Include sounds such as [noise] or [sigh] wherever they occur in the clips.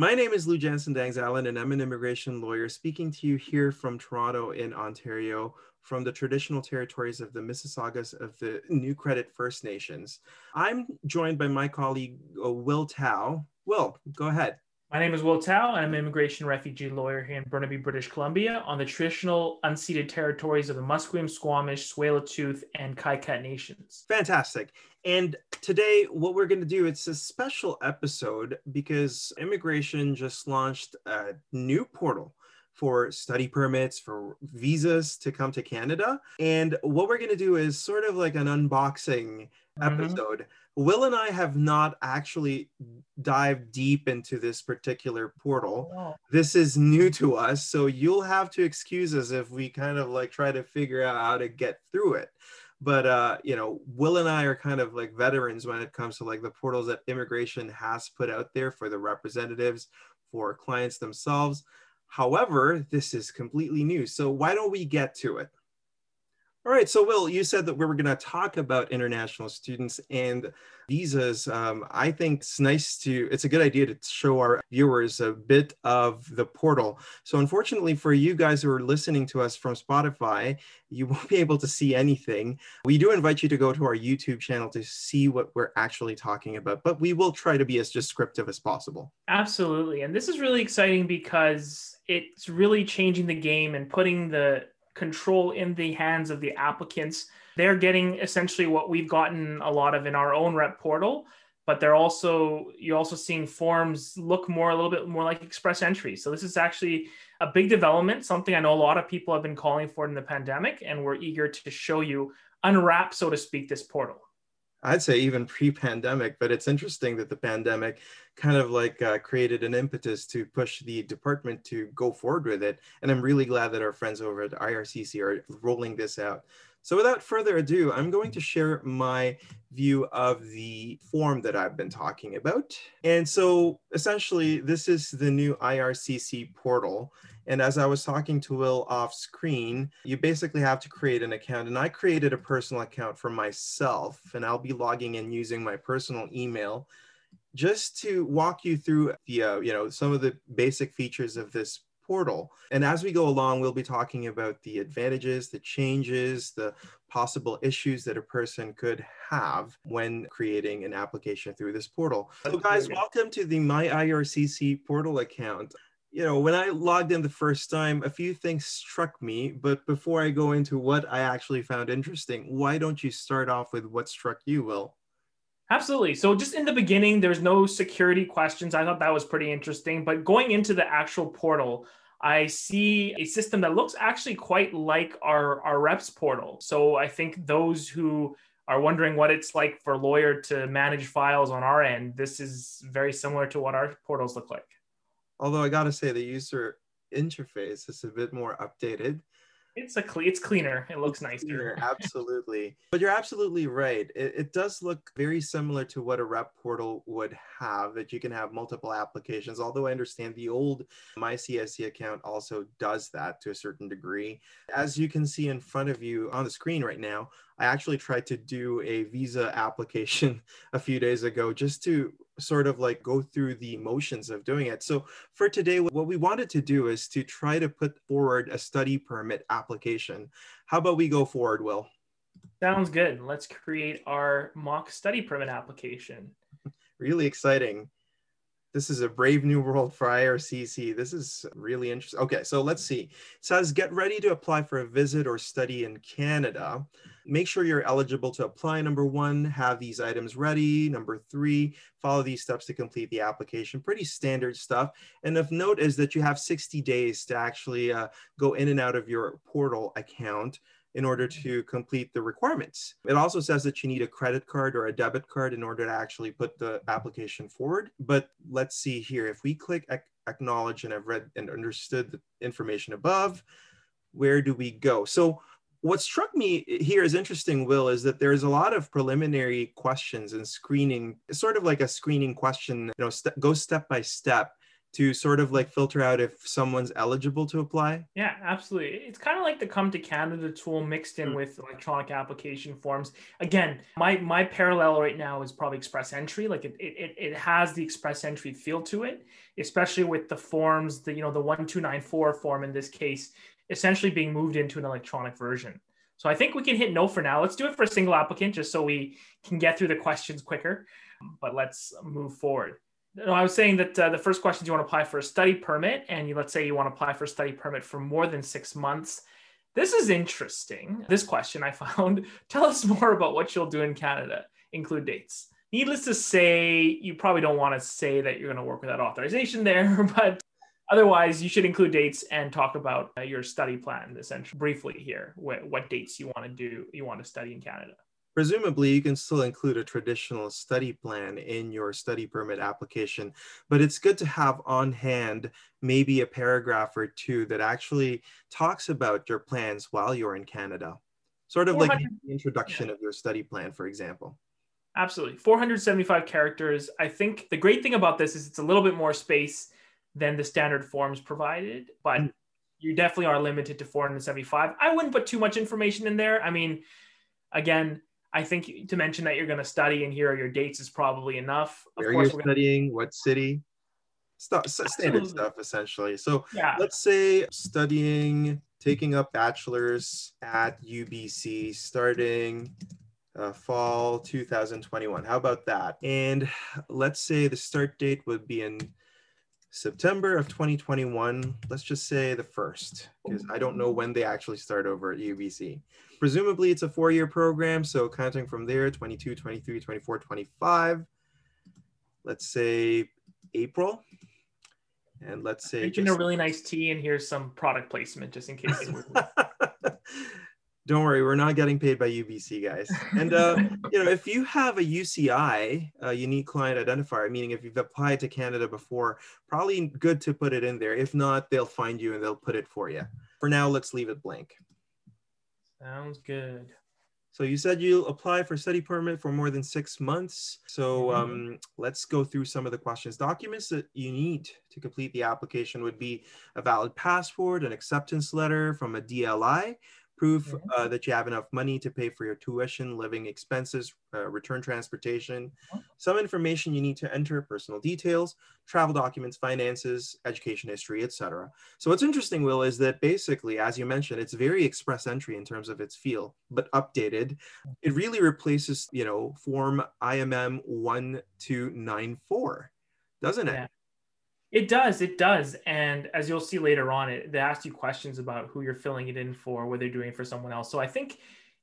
My name is Lou Janssen Dangzalan, and I'm an immigration lawyer speaking to you here from Toronto in Ontario, from the traditional territories of the Mississaugas of the New Credit First Nations. I'm joined by my colleague, uh, Will Tao. Will, go ahead. My name is Will Tao. And I'm an immigration refugee lawyer here in Burnaby, British Columbia, on the traditional unceded territories of the Musqueam, Squamish, Tsleil-Waututh, and Kwikwetlem nations. Fantastic. And today, what we're going to do, it's a special episode because immigration just launched a new portal for study permits, for visas to come to Canada. And what we're going to do is sort of like an unboxing mm-hmm. episode Will and I have not actually dived deep into this particular portal. Oh. This is new to us, so you'll have to excuse us if we kind of like try to figure out how to get through it. But uh, you know, Will and I are kind of like veterans when it comes to like the portals that immigration has put out there for the representatives, for clients themselves. However, this is completely new. So why don't we get to it? All right. So, Will, you said that we were going to talk about international students and visas. Um, I think it's nice to, it's a good idea to show our viewers a bit of the portal. So, unfortunately, for you guys who are listening to us from Spotify, you [laughs] won't be able to see anything. We do invite you to go to our YouTube channel to see what we're actually talking about, but we will try to be as descriptive as possible. Absolutely. And this is really exciting because it's really changing the game and putting the control in the hands of the applicants. They're getting essentially what we've gotten a lot of in our own rep portal, but they're also you're also seeing forms look more a little bit more like express entry. So this is actually a big development, something I know a lot of people have been calling for in the pandemic, and we're eager to show you unwrap, so to speak, this portal. I'd say even pre-pandemic, but it's interesting that the pandemic kind of like uh, created an impetus to push the department to go forward with it. And I'm really glad that our friends over at IRCC are rolling this out. So without further ado, I'm going to share my view of the form that I've been talking about. And so essentially, this is the new IRCC portal. And as I was talking to Will off screen, you basically have to create an account. And I created a personal account for myself, and I'll be logging in using my personal email just to walk you through the, uh, you know, some of the basic features of this portal. And as we go along, we'll be talking about the advantages, the changes, the possible issues that a person could have when creating an application through this portal. So guys, welcome to the My IRCC portal account you know, when I logged in the first time, a few things struck me. But before I go into what I actually found interesting, why don't you start off with what struck you, Will? Absolutely. So, just in the beginning, there's no security questions. I thought that was pretty interesting. But going into the actual portal, I see a system that looks actually quite like our, our reps portal. So, I think those who are wondering what it's like for lawyer to manage files on our end, this is very similar to what our portals look like. Although I gotta say the user interface is a bit more updated. It's a cle- it's cleaner. It looks nicer. Cleaner, [laughs] absolutely. But you're absolutely right. It, it does look very similar to what a rep portal would have, that you can have multiple applications. Although I understand the old MyCIC account also does that to a certain degree. As you can see in front of you on the screen right now, I actually tried to do a visa [laughs] application a few days ago just to sort of like go through the motions of doing it. So for today, what we wanted to do is to try to put forward a study permit application. How about we go forward, Will? Sounds good. Let's create our mock study permit application. really exciting. This is a brave new world for IRCC. This is really interesting. Okay, so let's see. It says get ready to apply for a visit or study in Canada. Make sure you're eligible to apply. Number one, have these items ready. Number three, follow these steps to complete the application. Pretty standard stuff. And of note is that you have 60 days to actually uh, go in and out of your portal account in order to complete the requirements. It also says that you need a credit card or a debit card in order to actually put the application forward. But let's see here. If we click acknowledge and I've read and understood the information above, where do we go? So what struck me here is interesting, Will, is that there's a lot of preliminary questions and screening, sort of like a screening question, you know, st- go step by step to sort of like filter out if someone's eligible to apply? Yeah, absolutely. It's kind of like the Come to Canada tool mixed in Mm. with electronic application forms. Again, my my parallel right now is probably Express Entry. Like it it, it has the Express Entry feel to it, especially with the forms, the you know the one two nine four form in this case, essentially being moved into an electronic version. So I think we can hit no for now. Let's do it for a single applicant just so we can get through the questions quicker. But let's move forward. No, I was saying that uh, the first question is you want to apply for a study permit, and you, let's say you want to apply for a study permit for more than six months. This is interesting. This question I [laughs] found. Tell us more about what you'll do in Canada. Include dates. Needless to say, you probably don't want to say that you're going to work without authorization [laughs] there, but otherwise, you should include dates and talk about uh, your study plan, essentially, briefly here. What, what dates you want to do, you want to study in Canada. Presumably, you can still include a traditional study plan in your study permit application, but it's good to have on hand maybe a paragraph or two that actually talks about your plans while you're in Canada. Sort of like the introduction of your study plan, for example. Absolutely. 475 characters. I think the great thing about this is it's a little bit more space than the standard forms provided, but Mm. you definitely are limited to 475. I wouldn't put too much information in there. I mean, again, I think to mention that you're going to study and here are your dates is probably enough. Of Where course, you're studying, what city, stuff, standard stuff essentially. So yeah, let's say studying, taking up bachelor's at UBC starting uh, fall 2021. How about that? And let's say the start date would be in September of 2021. Let's just say the first, because I don't know when they actually start over at UBC. Presumably, it's a four year program. So counting from there 22, 23, 24, 25. Let's say April. And let's say drinking just- a really nice tea and here's some product placement just in case. [laughs] Don't worry, we're not getting paid by UBC, guys. And uh, [laughs] you know, if you have a UCI, a unique client identifier, meaning if you've applied to Canada before, probably good to put it in there. If not, they'll find you and they'll put it for you. For now, let's leave it blank. Sounds good. So you said you'll apply for study permit for more than six months. So Mhm. um, let's go through some of the questions. Documents that you need to complete the application would be a valid passport, an acceptance letter from a DLI, proof uh, that you have enough money to pay for your tuition, living expenses, uh, return transportation, some information you need to enter, personal details, travel documents, finances, education history, etc. So what's interesting, Will, is that basically, as you mentioned, it's very express entry in terms of its feel, but updated. It really replaces, you know, form IMM 1294, doesn't it? Yeah. It does, it does. And as you'll see later on, it they ask you questions about who you're filling it in for, whether you're doing for someone else. So I think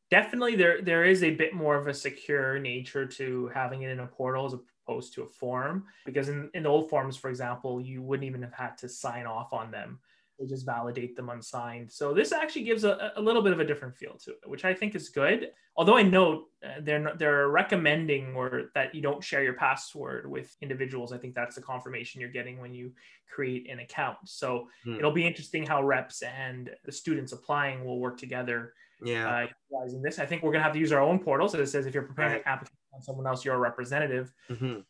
definitely there there is a bit more of a secure nature to having it in a portal as opposed to a form. Because in, in the old forms, for example, you wouldn't even have had to sign off on them. They just validate them unsigned. So this actually gives a, a little bit of a different feel to it, which I think is good. Although I note uh, they're not, they're recommending or that you don't share your password with individuals. I think that's the confirmation you're getting when you create an account. So Hmm. it'll be interesting how reps and the students applying will work together Yeah. uh, utilizing this. I think we're gonna have to use our own portal. So it says if you're preparing Right. an application on someone else, you're a representative. Mhm.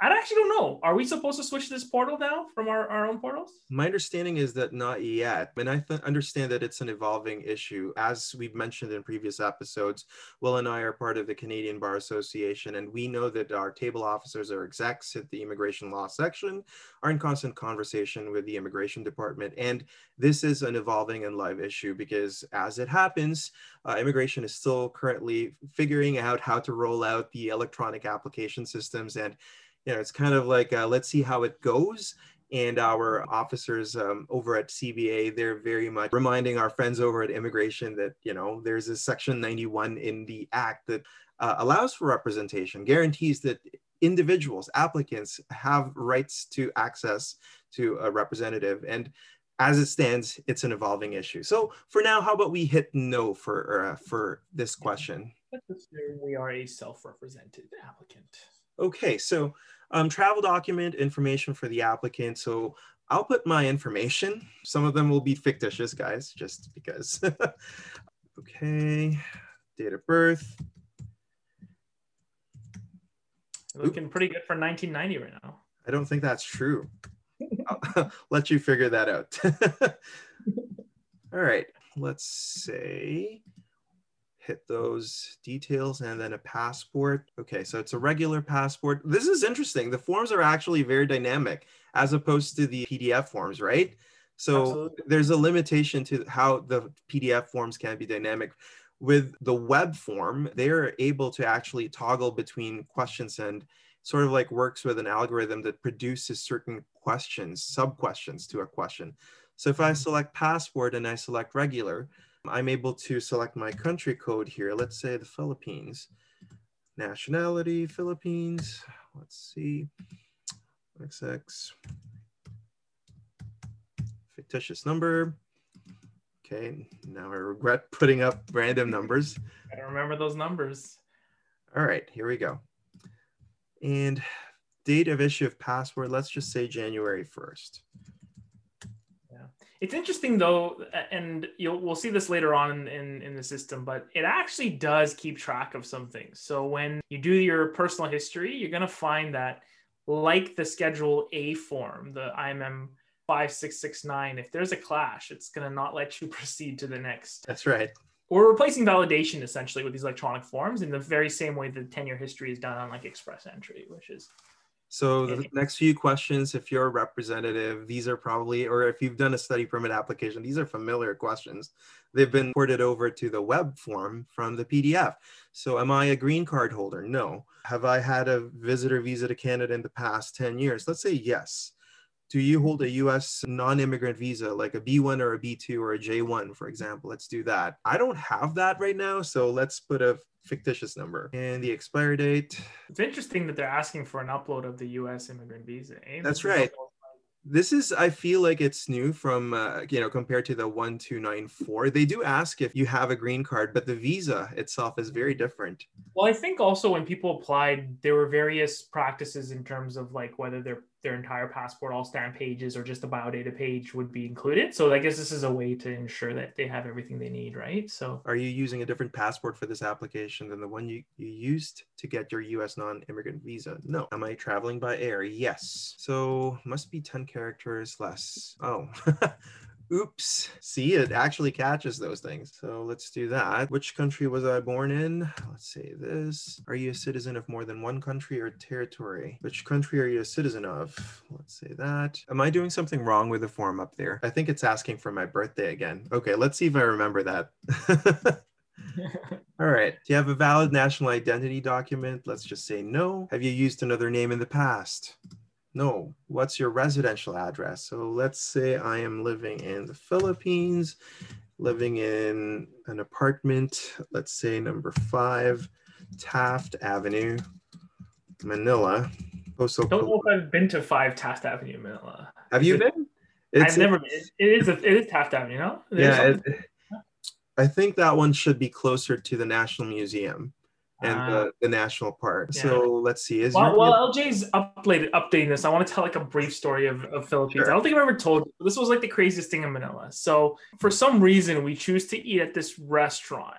I actually don't know. Are we supposed to switch this portal now from our, our own portals? My understanding is that not yet. And I th- understand that it's an evolving issue. As we've mentioned in previous episodes, Will and I are part of the Canadian Bar Association, and we know that our table officers or execs at the immigration law section are in constant conversation with the immigration department. And this is an evolving and live issue because, as it happens, uh, immigration is still currently figuring out how to roll out the electronic application systems. And you know, it's kind of like uh, let's see how it goes and our officers um, over at CBA, they're very much reminding our friends over at immigration that, you know, there's a section 91 in the act that uh, allows for representation, guarantees that individuals, applicants have rights to access to a representative. And as it stands, it's an evolving issue. So for now, how about we hit no for, uh, for this question? Let's assume we are a self-represented applicant. Okay, so um, travel document information for the applicant. So I'll put my information. Some of them will be fictitious, guys, just because. [laughs] okay, date of birth. Looking pretty good for 1990 right now. I don't think that's true. [laughs] I'll [laughs] let you figure that out. All right, let's say hit those details and then a passport. Okay, so it's a regular passport. This is interesting. The forms are actually very dynamic as opposed to the PDF forms, right? So Absolutely. there's a limitation to how the PDF forms can be dynamic. With the web form, they're able to actually toggle between questions and sort of like works with an algorithm that produces certain questions, sub questions to a question. So if I mm-hmm. select passport and I select regular, I'm able to select my country code here. Let's say the Philippines. Nationality, Philippines. Let's see. XX. Fictitious number. Okay, now I regret [laughs] putting up random numbers. I don't remember those numbers. All right, here we go. And date of issue of password, let's just say January 1st. It's interesting though, and you'll we'll see this later on in, in, in the system, but it actually does keep track of some things. So when you do your personal history, you're gonna find that like the Schedule A form, the IMM 5669, if there's a clash, it's gonna not let you [laughs] proceed to the next. That's right. We're replacing validation essentially with these electronic forms in the very same way that tenure history is done on like Express Entry, which is so the next few questions, if you're a representative, these are probably, or if you've done a study permit application, these are familiar questions. They've been ported over to the web form from the PDF. So am I a green card holder? No. Have I had a visitor visa to Canada in the past 10 years? Let's say yes. Do you hold a US non immigrant visa, like a B1 or a B2 or a J1, for example? Let's do that. I don't have that right now. So let's put a fictitious number and the expiry date. It's interesting that they're asking for an upload of the U.S. immigrant visa. Eh? That's right. This is, I feel like it's new from, uh, you know, compared to the 1294. They do ask if you have a green card, but the visa itself is very different. Well, I think also when people applied, there were various practices in terms of like whether they're their entire passport, all stamp pages, or just a biodata page would be included. So I guess this is a way to ensure that they have everything they need, right? So are you using a different passport for this application than the one you, you used to get your US non-immigrant visa? No. Am I traveling by air? Yes. So must be 10 characters less. Oh, [laughs] Oops. See, it actually catches those things. So let's do that. Which country was I born in? Let's say this. Are you a citizen of more than one country or territory? Which country are you a citizen of? Let's say that. Am I doing something wrong with the form up there? I think it's asking for my birthday again. Okay, let's see if I remember that. [laughs] [laughs] All right. Do you have a valid national identity document? Let's just say no. Have you used another name in the past? No, what's your residential address? So let's say I am living in the Philippines, living in an apartment, let's say number five, Taft Avenue, Manila. Postal Don't know if I've been to five Taft Avenue, Manila. Have you been? It's, I've never been. It is, a, it is Taft Avenue, no? yeah, it, I think that one should be closer to the National Museum and uh, the, the, national park. Yeah. So let's see. Is while, while LJ's updated, updating this, I want to tell like a brief story of, of Philippines. Sure. I don't think I've ever told you. This was like the craziest thing in Manila. So for some reason, we choose to eat at this restaurant.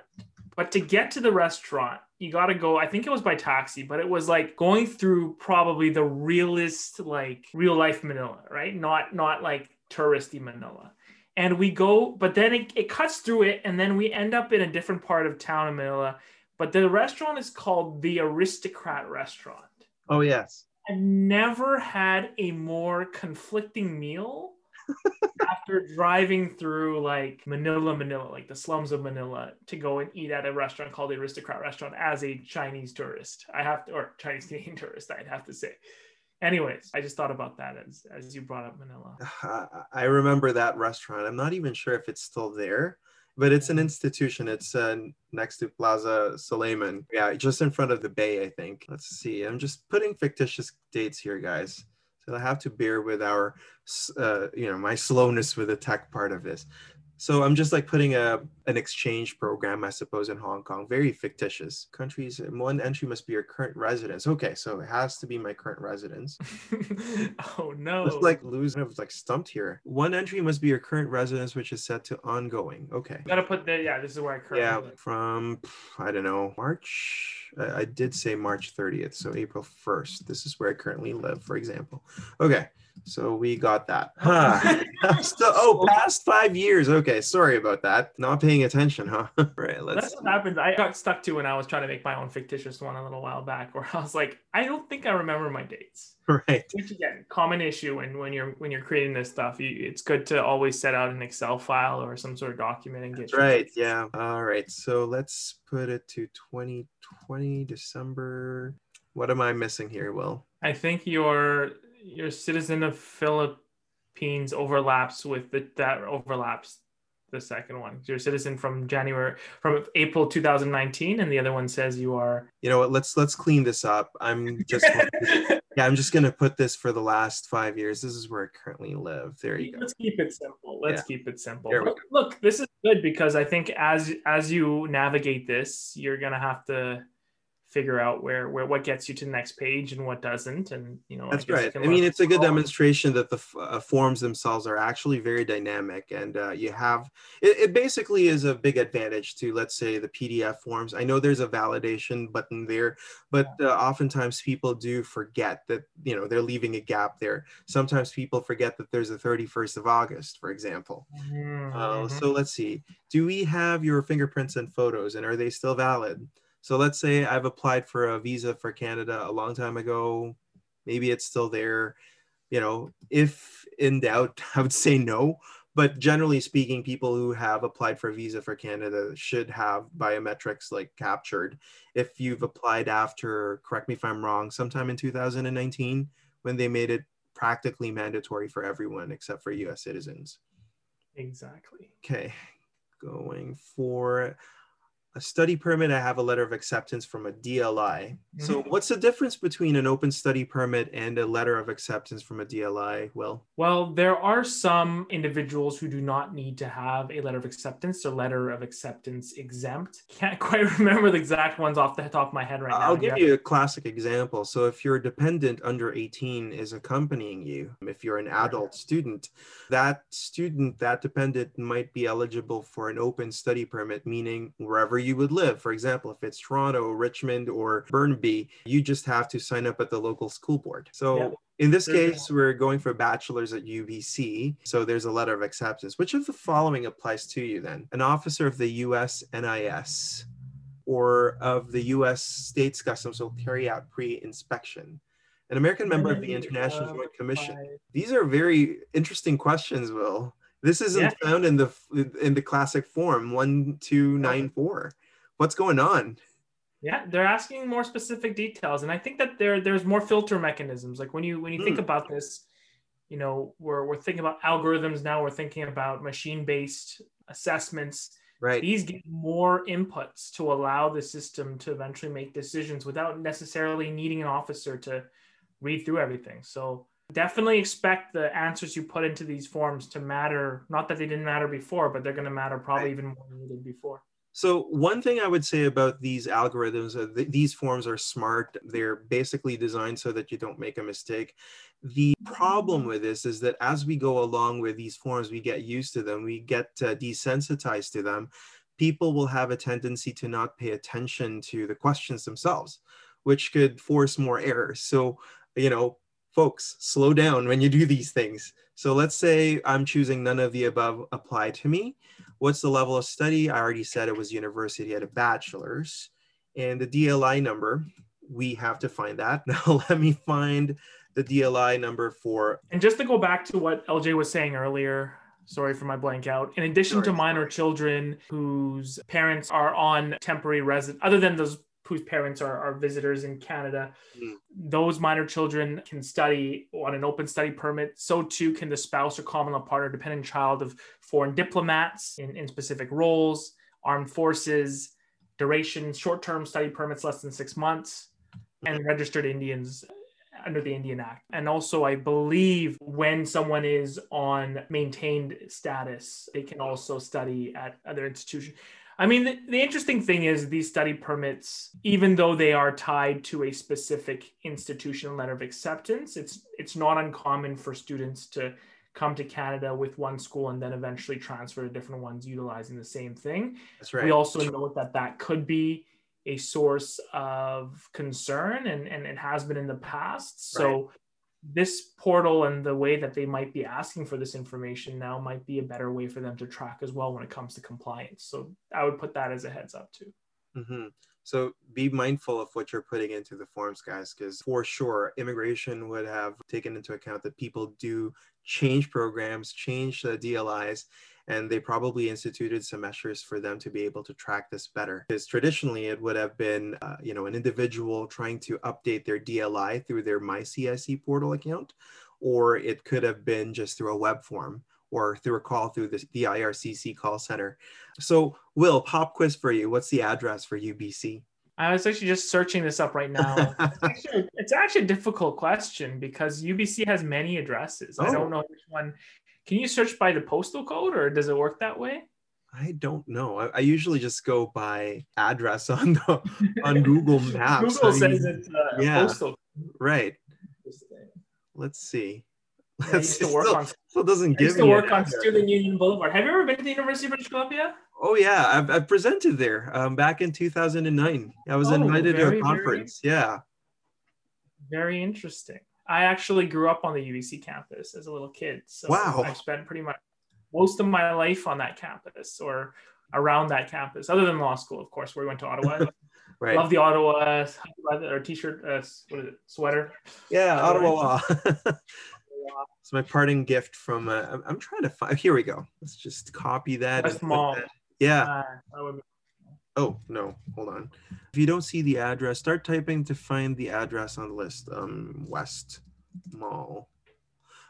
But to get to the restaurant, you got to go. I think it was by taxi, but it was like going through probably the realest, like real life Manila, right? Not not like touristy Manila and we go but then it, it cuts through it and then we end up in a different part of town in manila but the restaurant is called the Aristocrat Restaurant. Oh, yes. I've never had a more conflicting meal [laughs] after driving through like Manila, Manila, like the slums of Manila, to go and eat at a restaurant called the Aristocrat Restaurant as a Chinese tourist. I have to, or Chinese Canadian [laughs] tourist, I'd have to say. Anyways, I just thought about that as as you brought up Manila. [sighs] I remember that restaurant. I'm not even sure if it's still there but it's an institution. It's uh, next to Plaza Suleiman. Yeah, just in front of the bay, I think. Let's see. I'm just putting fictitious dates here, guys. So I have to bear with our, uh, you know, my slowness with the tech part of this. So I'm just like putting a an exchange program, I suppose, in Hong Kong. Very fictitious. Countries, one entry must be your current residence. Okay, so it has to be my current residence. [laughs] oh no. It's like losing, I was like stumped here. One entry must be your current residence, which is set to ongoing. Okay. Gotta put the yeah, this is where I currently Yeah, live. from I don't know, March. I, I did say March 30th, so April 1st. This is where I currently live, for example. Okay. So we got that. Huh. [laughs] so, oh, past five years. Okay, sorry about that. Not paying attention, huh? [laughs] right. Let's. That's what happens. I got stuck to when I was trying to make my own fictitious one a little while back, where [laughs] I was like, I don't think I remember my dates. Right. Which again, common issue when when you're when you're creating this stuff. You, it's good to always set out an Excel file or some sort of document and get. That's right. Dates. Yeah. All right. So let's put it to 2020 December. What am I missing here, Will? I think you're your citizen of Philippines overlaps with the, that overlaps the second one. You're a citizen from January from April 2019, and the other one says you are. You know what? Let's let's clean this up. I'm just [laughs] yeah. I'm just gonna put this for the last five years. This is where I currently live. There you go. Let's keep it simple. Let's yeah. keep it simple. Look, look, this is good because I think as as you navigate this, you're gonna have to figure out where where what gets you to the next page and what doesn't and you know that's I right. i mean it's a good demonstration that the uh, forms themselves are actually very dynamic and uh, you have it, it, basically is a big advantage to let's say the pdf forms. I know there's a validation button there but uh, oftentimes people do forget that you know they're leaving a gap there. Sometimes people forget that there's a 31st of august for example. Uh, mm-hmm. so let's see. Do we have your fingerprints and photos and are they still valid so let's say I've applied for a visa for Canada a long time ago. Maybe it's still there. You know, if in doubt, [laughs] I would say no. But generally speaking, people who have applied for a visa for Canada should have biometrics like captured. If you've applied after, correct me if I'm wrong, sometime in 2019 when they made it practically mandatory for everyone except for US citizens. Exactly. Okay. Going for a study permit, I have a letter of acceptance from a DLI. Mm-hmm. So, what's the difference between an open study permit and a letter of acceptance from a DLI? Will? well, there are some individuals who do not need to have a letter of acceptance or letter of acceptance exempt. Can't [laughs] quite remember the exact ones off the top of my head right now. I'll give you a classic example. So, if your dependent under 18 is accompanying you, if you're an adult student, that student, that dependent might be eligible for an open study permit, meaning wherever you you would live. For example, if it's Toronto, Richmond, or Burnaby, you just have to sign up at the local school board. So yeah. in this mm-hmm. case, we're going for bachelor's at UBC. So there's a letter of acceptance. Which of the following applies to you then? An officer of the US NIS or of the US States Customs will carry out pre-inspection an American member of the mm-hmm. International uh, Joint Commission. These are very interesting questions, Will. This isn't yeah. found in the in the classic form one two nine four. What's going on? Yeah, they're asking more specific details, and I think that there there's more filter mechanisms. Like when you when you think hmm. about this, you know, we're we're thinking about algorithms now. We're thinking about machine based assessments. Right. These get more inputs to allow the system to eventually make decisions without necessarily needing an officer to read through everything. So definitely expect the answers you put into these forms to matter. Not that they didn't matter before but they're going to matter probably even more than they did before. So one thing i would say about these algorithms uh, th- these forms are smart. They're basically designed so that you don't make a mistake. The problem with this is that as we go along with these forms we get used to them we get uh, desensitized to them people will have a tendency to not pay attention to the questions themselves which could force more errors. So you know folks, slow down when you do these things. So let's say I'm choosing none of the above apply to me. What's the level of study? I already said it was university at a bachelor's. And the DLI number, we have to find that. [laughs] Now let me find the DLI number for. And just to go back to what LJ was saying earlier, sorry for my blank out. In addition sorry, to minor sorry. children whose parents are on temporary resident, other than those whose parents are, are visitors in Canada. Mm. Those minor children can study on an open study permit. So too can the spouse or common law partner, dependent child of foreign diplomats in, in specific roles, armed forces, duration, short-term study permits less than six months, and registered Indians under the Indian Act. And also, I believe when someone is on maintained status, they can also study at other institutions. I mean, the, the, interesting thing is these study permits, even though they are tied to a specific institution letter of acceptance, it's it's not uncommon for students to come to Canada with one school and then eventually transfer to different ones utilizing the same thing. That's right. We also know that that could be a source of concern and, and it has been in the past. So right this portal and the way that they might be asking for this information now might be a better way for them to track as well when it comes to compliance. So I would put that as a heads up too. Mm-hmm. So be mindful of what you're putting into the forms, guys, because for sure, immigration would have taken into account that people do change programs, change the DLIs, and they probably instituted some measures for them to be able to track this better. Because traditionally, it would have been, uh, you know, an individual trying to update their DLI through their MyCIC portal account, or it could have been just through a web form or through a call through the, the IRCC call center. So, Will, pop quiz for you. What's the address for UBC? I was actually just searching this up right now. [laughs] it's, actually, it's, actually, a difficult question because UBC has many addresses. Oh. I don't know which one. Can you search by the postal code or does it work that way? I don't know. I, I usually just go by address [laughs] on the on Google [laughs] Maps. Google I mean, says it's uh, yeah, postal. Right. Let's see. Yeah, Let's see. Still, on, still doesn't give used to work on Student Union Boulevard. Have you ever been to the University of British Columbia? Oh yeah, I've, I've presented there um, back in 2009. I was oh, invited very, to a conference. Very, yeah. Very interesting. I actually grew up on the UBC campus as a little kid. So wow. I've spent pretty much most of my life on that campus or around that campus, other than law school, of course, where we went to Ottawa. [laughs] right. Love the Ottawa or t-shirt, uh, what is it, sweater? Yeah, Ottawa. [laughs] it's my parting gift from. Uh, I'm, trying to find. Here we go. Let's just copy that. West Mall. That. Yeah. Uh, oh no, hold on. If you don't see the address, start typing to find the address on the list. Um, West Mall.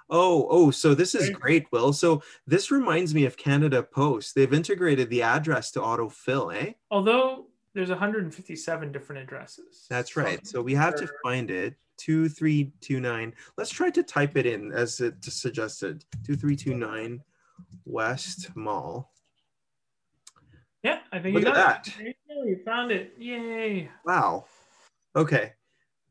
Oh, oh, so this is great, Will. So this reminds me of Canada Post. They've integrated the address to autofill, eh? Although there's 157 different addresses. That's right. So we have to find it. 2329. Let's try to type it in as it suggested. 2329 West Mall. Yeah, I think Look you got at it. that. You found it. Yay. Wow. Okay.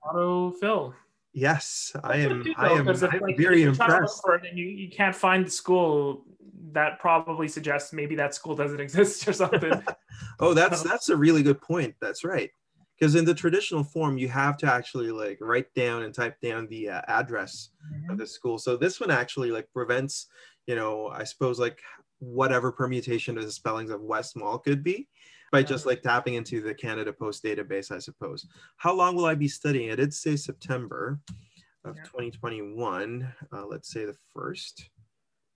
Auto fill. Yes, I am. I am, I'm like, very impressed. And you, you can't find the school. That probably suggests maybe that school doesn't [laughs] exist or something. [laughs] oh, that's that's a really good point. That's right. Because in the traditional form, you have to actually like write down and type down the uh, address mm-hmm. of the school. So this one actually like prevents, you know, I suppose like whatever permutation of the spellings of West Mall could be by just like tapping into the Canada Post database, I suppose. How long will I be studying? I did say September of yeah. 2021. Uh, let's say the first.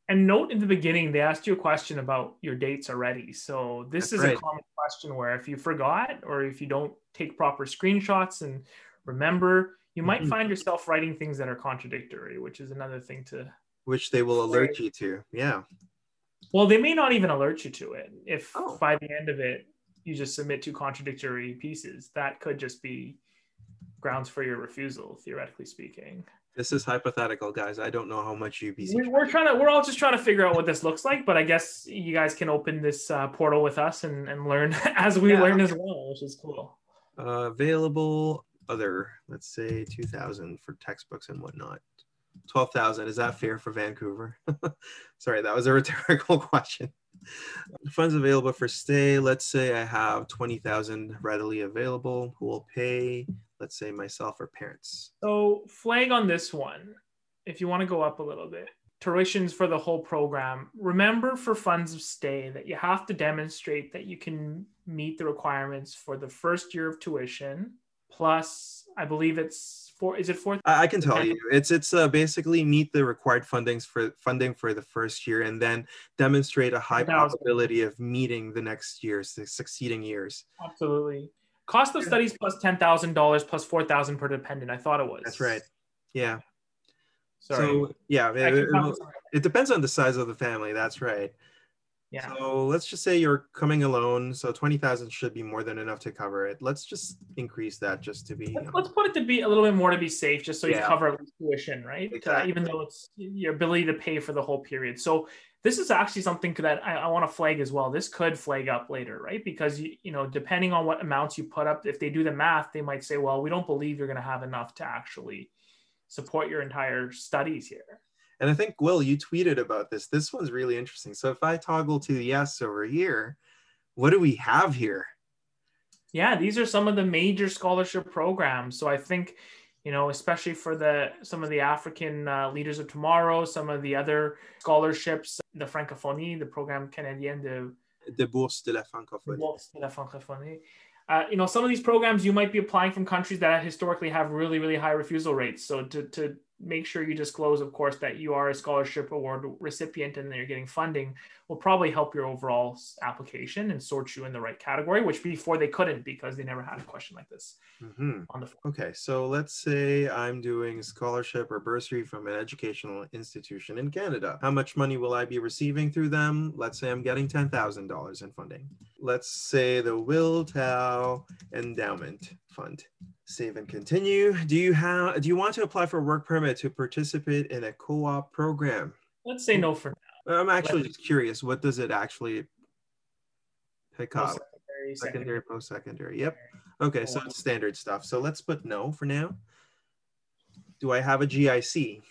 And note in the beginning, they asked you a question about your dates already. So this That's is right. a common question where if you forgot or if you don't take proper screenshots and remember, you might mm-hmm. find yourself writing things that are contradictory, which is another thing to. Which they will alert you to. Yeah. Well, they may not even alert you to it. If oh. by the end of it, you just submit two contradictory pieces, that could just be grounds for your refusal, theoretically speaking. This is hypothetical, guys. I don't know how much UBC. We, we're trying to. We're all just trying to figure out what this looks like. But I guess you guys can open this uh, portal with us and, and learn [laughs] as we yeah. learn as well, which is cool. Uh, available other, let's say, two thousand for textbooks and whatnot. 12,000. Is that fair for Vancouver? [laughs] Sorry, that was a [laughs] rhetorical question. Funds available for stay. Let's say I have 20,000 readily available. Who will pay? Let's say myself or parents. So, flag on this one, if you want to go up a little bit, tuitions for the whole program. Remember for funds of stay that you have to demonstrate that you can meet the requirements for the first year of tuition, plus, I believe it's four is it four i can tell you. It's it's uh, basically meet the required fundings for funding for the first year and then demonstrate a high probability of meeting the next years the succeeding years. Absolutely. Cost of studies $10000 plus 4000 per dependent. I thought it was. That's right. Yeah. Sorry. so yeah it, it, it depends on the size of the family. That's right yeah. So let's just say you're coming alone. So 20,000 should be more than enough to cover it. Let's just increase that just to be. Let's, put it to be a little bit more to be safe, just so yeah. you cover tuition, right? Uh, exactly. Uh, even though it's your ability to pay for the whole period. So this is actually something that I, I want to flag as well. This could flag up later, right? Because you, you know, depending on what amounts you put up, if they do the math, they might say, well, we don't believe you're going to have enough to actually support your entire studies here. And I think, Will, you tweeted about this. This one's really interesting. So if I toggle to the yes over here, what do we have here? Yeah, these are some of the major scholarship programs. So I think you know, especially for the some of the African uh, leaders of tomorrow, some of the other scholarships, the Francophonie, the Programme Canadien de, de Bourse de la Francophonie. Bourse de la Francophonie. Uh, you know, some of these programs you might be applying from countries that historically have really, really high refusal rates. So to, to make sure you disclose, of course, that you are a scholarship award recipient and that you're getting funding will probably help your overall application and sort you in the right category, which before they couldn't because they never had a question like this Mm-hmm. on the Okay, so let's say I'm doing scholarship or bursary from an educational institution in Canada. How much money will I be receiving through them? Let's say I'm getting $10,000 in funding. Let's say the Will Tao Endowment Fund. Save and continue. Do you have do you want to apply for a work permit to participate in a co-op program? Let's say no for now. I'm actually just curious, what does it actually pick up? Post-secondary, Secondary, post-secondary. Yep. Okay, so it's standard stuff. So let's put no for now. Do I have a GIC?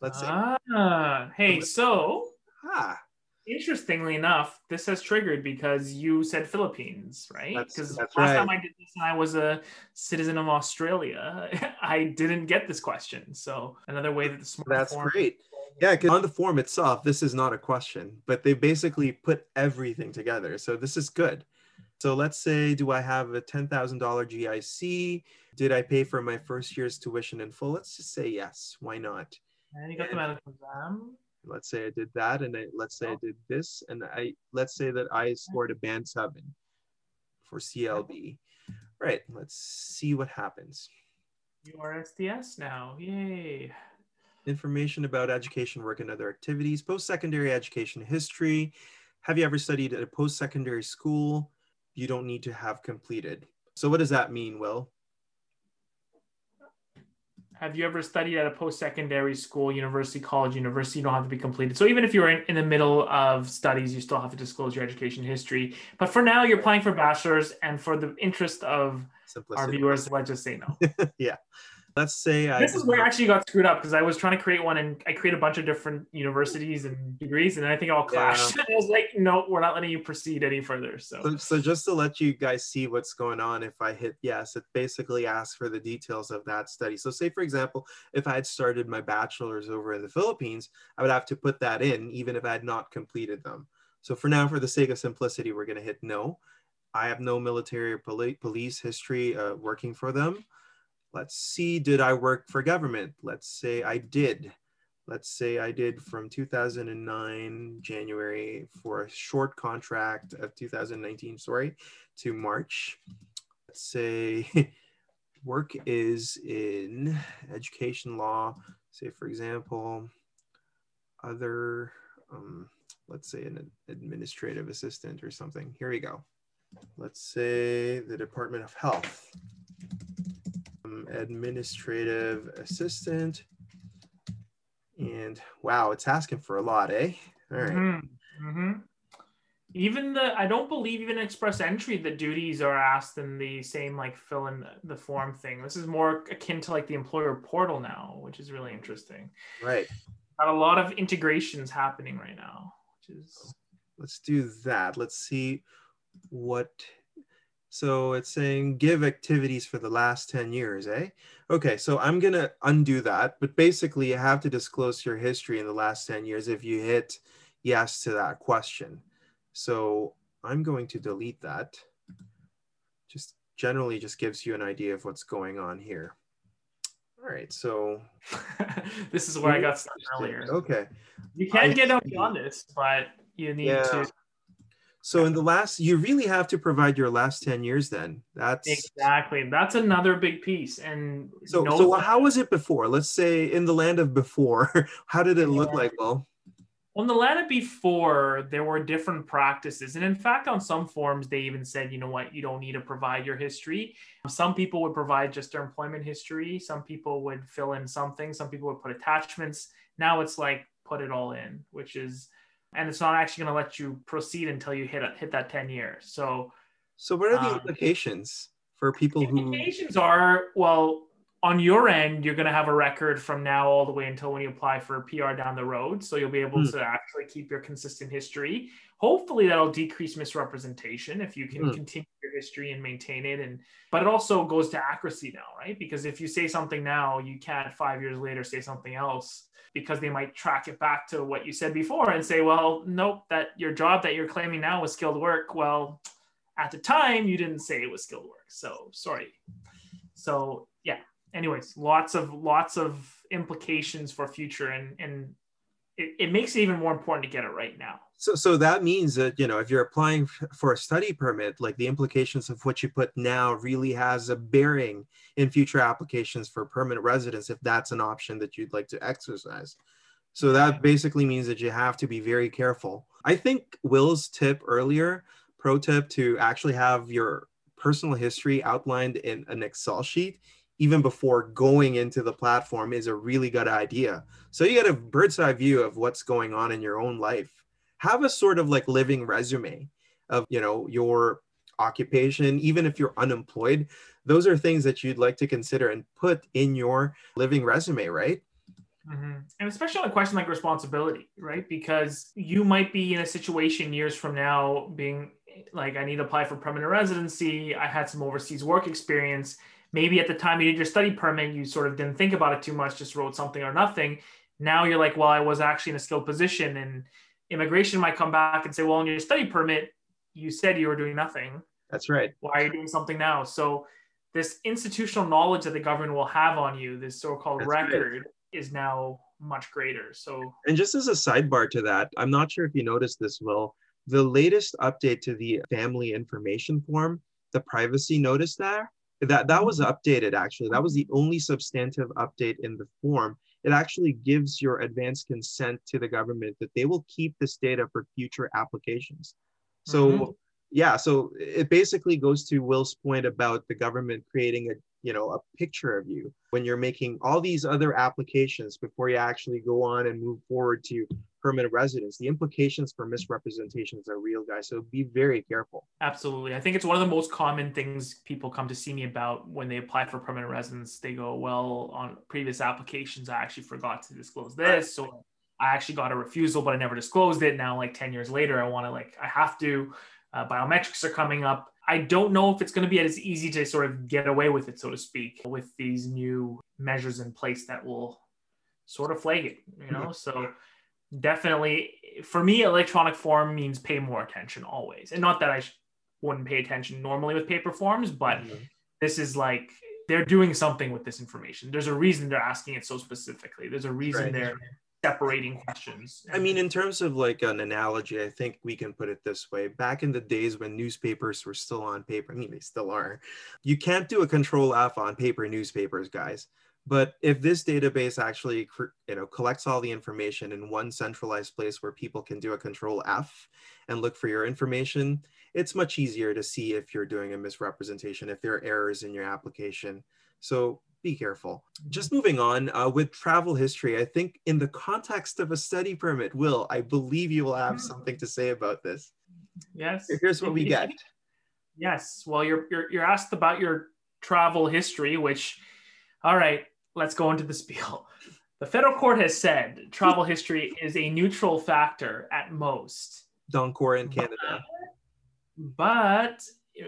Let's see. Ah, hey, so Ah, interestingly enough, this has triggered because you said Philippines, right? Because last right. time I did this and I was a citizen of Australia, [laughs] I didn't get this question. So another way that the smart that's form- great. Yeah, because on the form itself, this is not a question, but they basically put everything together. So this is good. So let's say, do I have a $10,000 GIC? Did I pay for my first year's tuition in full? Let's just say yes. Why not? And you got the medical exam. Let's say I did that, and I, let's say I oh. did this, and I let's say that I scored a band seven for CLB. Right. Let's see what happens. You are SDS now. Yay. Information about education, work, and other activities. Post-secondary education history. Have you ever studied at a post-secondary school? You don't need to have completed. So what does that mean, Will? Have you ever studied at a post-secondary school, university, college, university? You don't have to be completed. So even if you're in, in the middle of studies, you still have to disclose your education history. But for now, you're applying for bachelor's, and for the interest of our viewers, let's just say no. [laughs] yeah. Let's say I this is where I actually got screwed up because I was trying to create one and I create a bunch of different universities and degrees, and I think it all clashed. [laughs] I was like, no, we're not letting you proceed any further. So, So, so just to let you guys see what's going on, if I hit yes, it basically asks for the details of that study. So say, for example, if I had started my bachelor's over in the Philippines, I would have to put that in even if I had not completed them. So for now, for the sake of simplicity, we're going to hit no. I have no military or poli- police history uh, working for them. Let's see, did I work for government? Let's say I did. Let's say I did from 2009 January for a short contract of 2019, sorry, to March. Let's say [laughs] work is in education law. Say, for example, other, um, let's say an administrative assistant or something. Here we go. Let's say the Department of Health. Um, administrative assistant. And wow, it's asking for a lot, eh? All right. Mhm, mhm. even the I don't believe even express entry the duties are asked in the same like fill in the, the form thing. This is more akin to like the employer portal now, which is really interesting. Right. Got a lot of integrations happening right now, which is Let's do that. Let's see what. So it's saying give activities for the last 10 years, eh? Okay, so I'm to undo that. But basically, you have to disclose your history in the last 10 years if you hit yes to that question. So I'm going to delete that. Just generally just gives you an idea of what's going on here. All right, so [laughs] this is where I got stuck earlier. Okay. You can I get beyond this, but you need Yeah. to So in the last, you really have to provide your last 10 years then. That's exactly. That's another big piece. And so no- so how was it before? Let's say in the land of before, [laughs] how did it look Yeah. like? Well, On the land of before, there were different practices. And in fact, on some forms, they even said, you know what, you don't need to provide your history. Some people would provide just their employment history. Some people would fill in something. Some people would put attachments. Now it's like put it all in, which is, and it's not actually going to let you proceed until you hit hit that 10 years. So so what are the Um, implications for people who implications are well on your end, you're going to have a record from now all the way until when you apply for PR down the road. So you'll be able mm. to actually keep your consistent history. Hopefully, that'll decrease misrepresentation if you can mm. continue your history and maintain it. And but it also goes to accuracy now, right? Because if you say something now, you can't five years later say something else because they might track it back to what you said before and say, well, nope, that your job that you're claiming now was skilled work. Well, at the time, you didn't say it was skilled work. So sorry. So anyways, lots of lots of implications for future, and and it, it makes it even more important to get it right now. So, so that means that you know if you're applying for a study permit, like the implications of what you put now really has a bearing in future applications for permanent residence, if that's an option that you'd like to exercise. So that basically means that you have to be very careful. I think Will's tip earlier, pro tip to actually have your personal history outlined in an Excel sheet even before going into the platform is a really good idea. So you get a bird's eye view of what's going on in your own life. Have a sort of like living resume of, you know, your occupation, even if you're unemployed. Those are things that you'd like to consider and put in your living resume, right? Mm-hmm. And especially on a question like responsibility, right? Because you might be in a situation years from now being like, I need to apply for permanent residency. I had some overseas work experience maybe at the time you did your study permit, you sort of didn't think about it too much, just wrote something or nothing. Now you're like, well, I was actually in a skilled position, and immigration might come back and say, well, in your study permit, you said you were doing nothing. That's right. Why are you doing something now? So this institutional knowledge that the government will have on you, this so-called That's record, is now much greater. So and just as a sidebar to that, I'm not sure if you noticed this, Will. The latest update to the family information form, the privacy notice there, that that was updated actually. That was the only substantive update in the form. It actually gives your advanced consent to the government that they will keep this data for future applications. So mm-hmm. yeah so it basically goes to will's point about the government creating a you know a picture of you when you're making all these other applications before you actually go on and move forward to permanent residence. The implications for misrepresentations are real guys so be very careful. Absolutely. I think it's one of the most common things people come to see me about when they apply for permanent residence. They go well on previous applications i actually forgot to disclose this or i actually got a refusal but i never disclosed it. Now like 10 years later i want to like i have to. Uh, biometrics are coming up I don't know if it's going to be as easy to sort of get away with it, so to speak, with these new measures in place that will sort of flag it, you know? So definitely for me, electronic form means pay more attention always. And not that I wouldn't pay attention normally with paper forms, but mm-hmm. this is like they're doing something with this information. There's a reason they're asking it so specifically. There's a reason right. they're separating questions. I mean, in terms of like an analogy, I think we can put it this way. Back in the days when newspapers were still on paper, I mean, they still are, you can't do a control F on paper newspapers, guys. But if this database actually you know, collects all the information in one centralized place where people can do a control F and look for your information, it's much easier to see if you're doing a misrepresentation, if there are errors in your application. So be careful. Just moving on uh, with travel history, I think in the context of a study permit, Will, I believe you will have hmm. something to say about this. Yes. Here's what we get. Yes. Well, you're, you're, you're asked about your travel history, which, all right, let's go into the spiel. The federal court has said travel history is a neutral factor at most. Doncor in Canada. But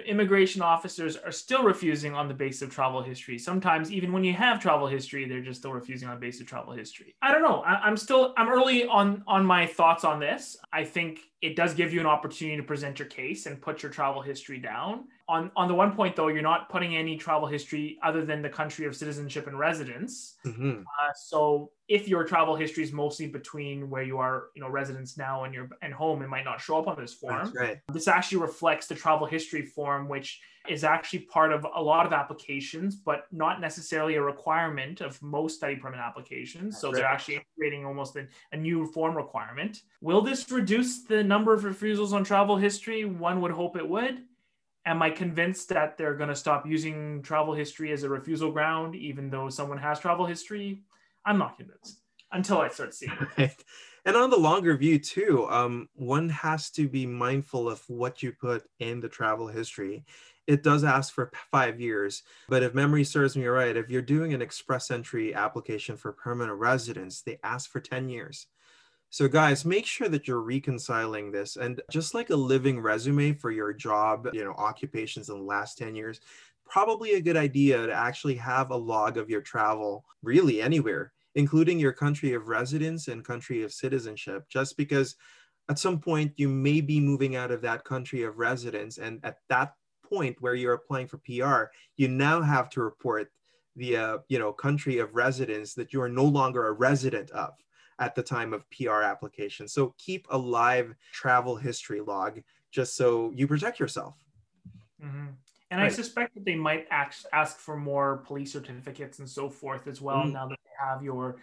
immigration officers are still refusing on the basis of travel history. Sometimes, even when you have travel history, they're just still refusing on the basis of travel history. I don't know. I, am still I'm early on on my thoughts on this. I think it does give you an opportunity to present your case and put your travel history down. On on the one point though, you're not putting any travel history other than the country of citizenship and residence. Mm-hmm. Uh, so if your travel history is mostly between where you are, you know, residence now and your and home, it might not show up on this form. Right. This actually reflects the travel history form, which is actually part of a lot of applications, but not necessarily a requirement of most study permit applications. So they're actually creating almost a, a, new form requirement. Will this reduce the number of refusals on travel history? One would hope it would. Am I convinced that they're going to stop using travel history as a refusal ground, even though someone has travel history? I'm not convinced until I start seeing it. and on the longer view too um, one has to be mindful of what you put in the travel history it does ask for five years. But if memory serves me right, if you're doing an express entry application for permanent residence, they ask for 10 years. So, guys, make sure that you're reconciling this. And just like a living resume for your job, you know, occupations in the last 10 years, probably a good idea to actually have a log of your travel really anywhere, including your country of residence and country of citizenship, just because at some point you may be moving out of that country of residence. And at that point where you're applying for PR, you now have to report the uh, you know country of residence that you are no longer a resident of at the time of PR application. So keep a live travel history log just so you protect yourself. Mm-hmm. And right. I suspect that they might ask, ask for more police certificates and so forth as well mm now that they have your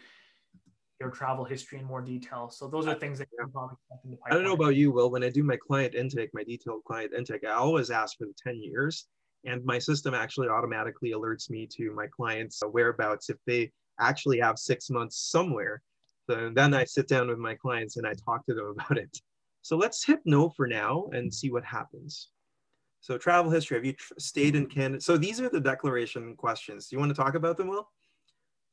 your travel history in more detail. So those are things that you probably in the pipeline. I don't know about you, Will. When I do my client intake, my detailed client intake, I always ask for the 10 years. And my system actually automatically alerts me to my clients' whereabouts if they actually have six months somewhere so then I sit down with my clients and I talk to them [laughs] about it. So let's hit no for now and see what happens. So travel history, have you tr- stayed in Canada? So these are the declaration questions. Do you want to talk about them, Will?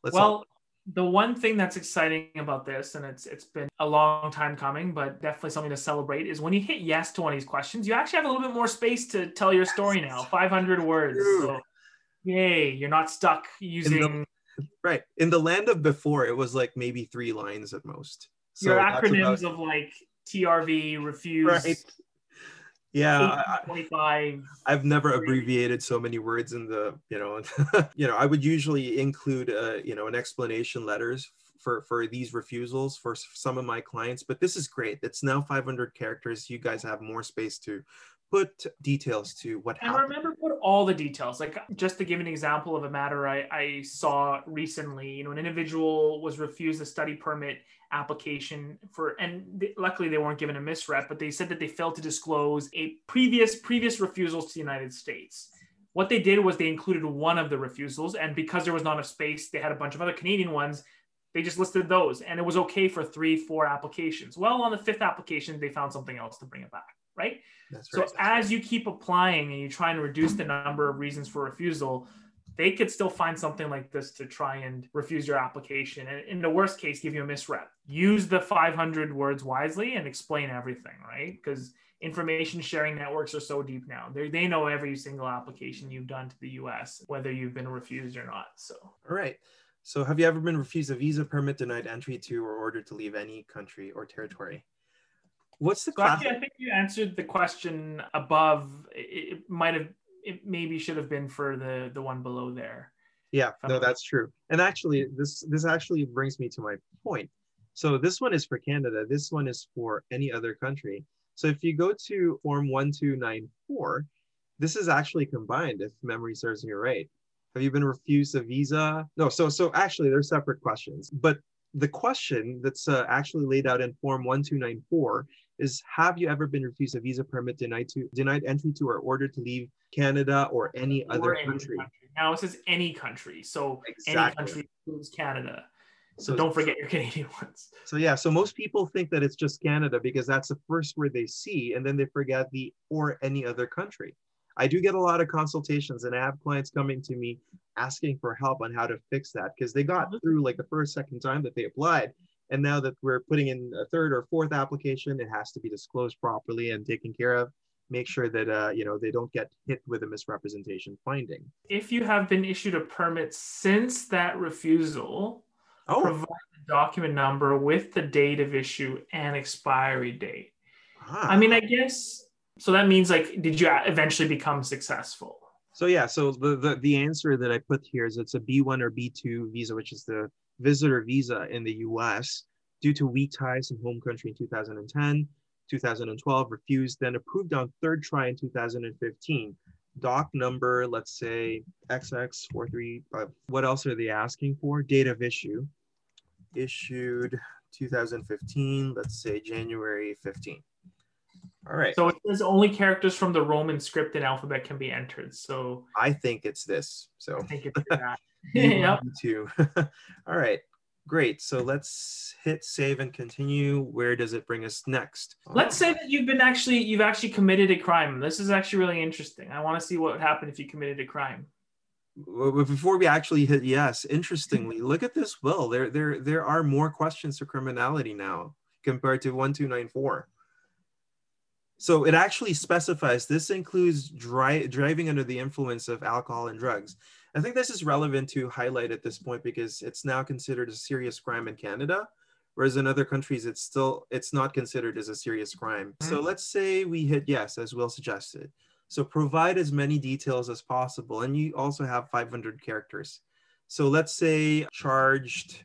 Let's well, the one thing that's exciting about this, and it's it's been a long time coming, but definitely something to celebrate, is when you hit yes to one of these questions, you actually have a little bit more space to tell your story now. 500 words. So, yay, you're not stuck using right. In the land of before, it was like maybe three lines at most. So Your acronyms about... of like TRV, refuse. Right. Yeah, I, I've never abbreviated so many words in the, you know, [laughs] you know, I would usually include, uh, you know, an explanation letters for for these refusals for some of my clients, but this is great. It's now 500 characters. You guys have more space to put details to what and happened. remember put all the details. Like just to give an example of a matter I, I saw recently you know an individual was refused a study permit application for and th- luckily they weren't given a misrep but they said that they failed to disclose a previous previous refusals to the united states. What they did was they included one of the refusals and because there was not enough space they had a bunch of other canadian ones they just listed those. And it was okay for three four applications. Well on the fifth application they found something else to bring it back right? That's so as you keep applying and you try and reduce the number of reasons for refusal, they could still find something like this to try and refuse your application. And in the worst case, give you a misrep. Use the 500 words wisely and explain everything, right? Because information sharing networks are so deep now. They, they know every single application you've done to the US, whether you've been refused or not. So, all right. So, have you ever been refused a visa permit, denied entry to, or ordered to leave any country or territory? What's the class? I think you answered the question above. It, it might have, it maybe should have been for the the one below there. Yeah, no, that's true. And actually, this this actually brings me to my point. So this one is for Canada. This one is for any other country. So if you go to form 1294, this is actually combined if memory serves me right. Have you been refused a visa? No, so so actually they're separate questions. But the question that's uh, actually laid out in form 1294 is have you ever been refused a visa permit denied to denied entry to or ordered to leave canada or any or other any country. country. now it says any country so exactly. any country includes canada so, so don't forget your [laughs] canadian ones so yeah so most people think that it's just canada because that's the first word they see and then they forget the or any other country i do get a lot of consultations and i have clients coming to me asking for help on how to fix that because they got mm-hmm. through like the first second time that they applied and now that we're putting in a third or fourth application, it has to be disclosed properly and taken care of. Make sure that uh, you know they don't get hit with a misrepresentation finding. If you have been issued a permit since that refusal, oh. provide the document number with the date of issue and expiry date. Ah. I mean, I guess so. That means like, did you eventually become successful? So yeah, so the, the the answer that I put here is it's a B1 or B2 visa, which is the visitor visa in the US due to weak ties in home country in 2010, 2012, refused, then approved on third try in 2015. Doc number, let's say XX435. What else are they asking for? Date of issue. Issued 2015, let's say January 15. All right. So it says only characters from the Roman script and alphabet can be entered. So I think it's this. So I think it's that. [laughs] [laughs] yeah. Two. [laughs] All right. Great. So let's hit save and continue. Where does it bring us next? Let's say that you've been actually you've actually committed a crime. This is actually really interesting. I want to see what would happen if you committed a crime. Before we actually hit yes, [laughs] interestingly, look at this will. There there there are more questions to criminality now compared to 1294. So it actually specifies this includes dri- driving under the influence of alcohol and drugs. I think this is relevant to highlight at this point because it's now considered a serious crime in Canada, whereas in other countries it's still it's not considered as a serious crime. Mm-hmm. So let's say we hit yes, as Will suggested. So provide as many details as possible, and you also have 500 characters. So let's say charged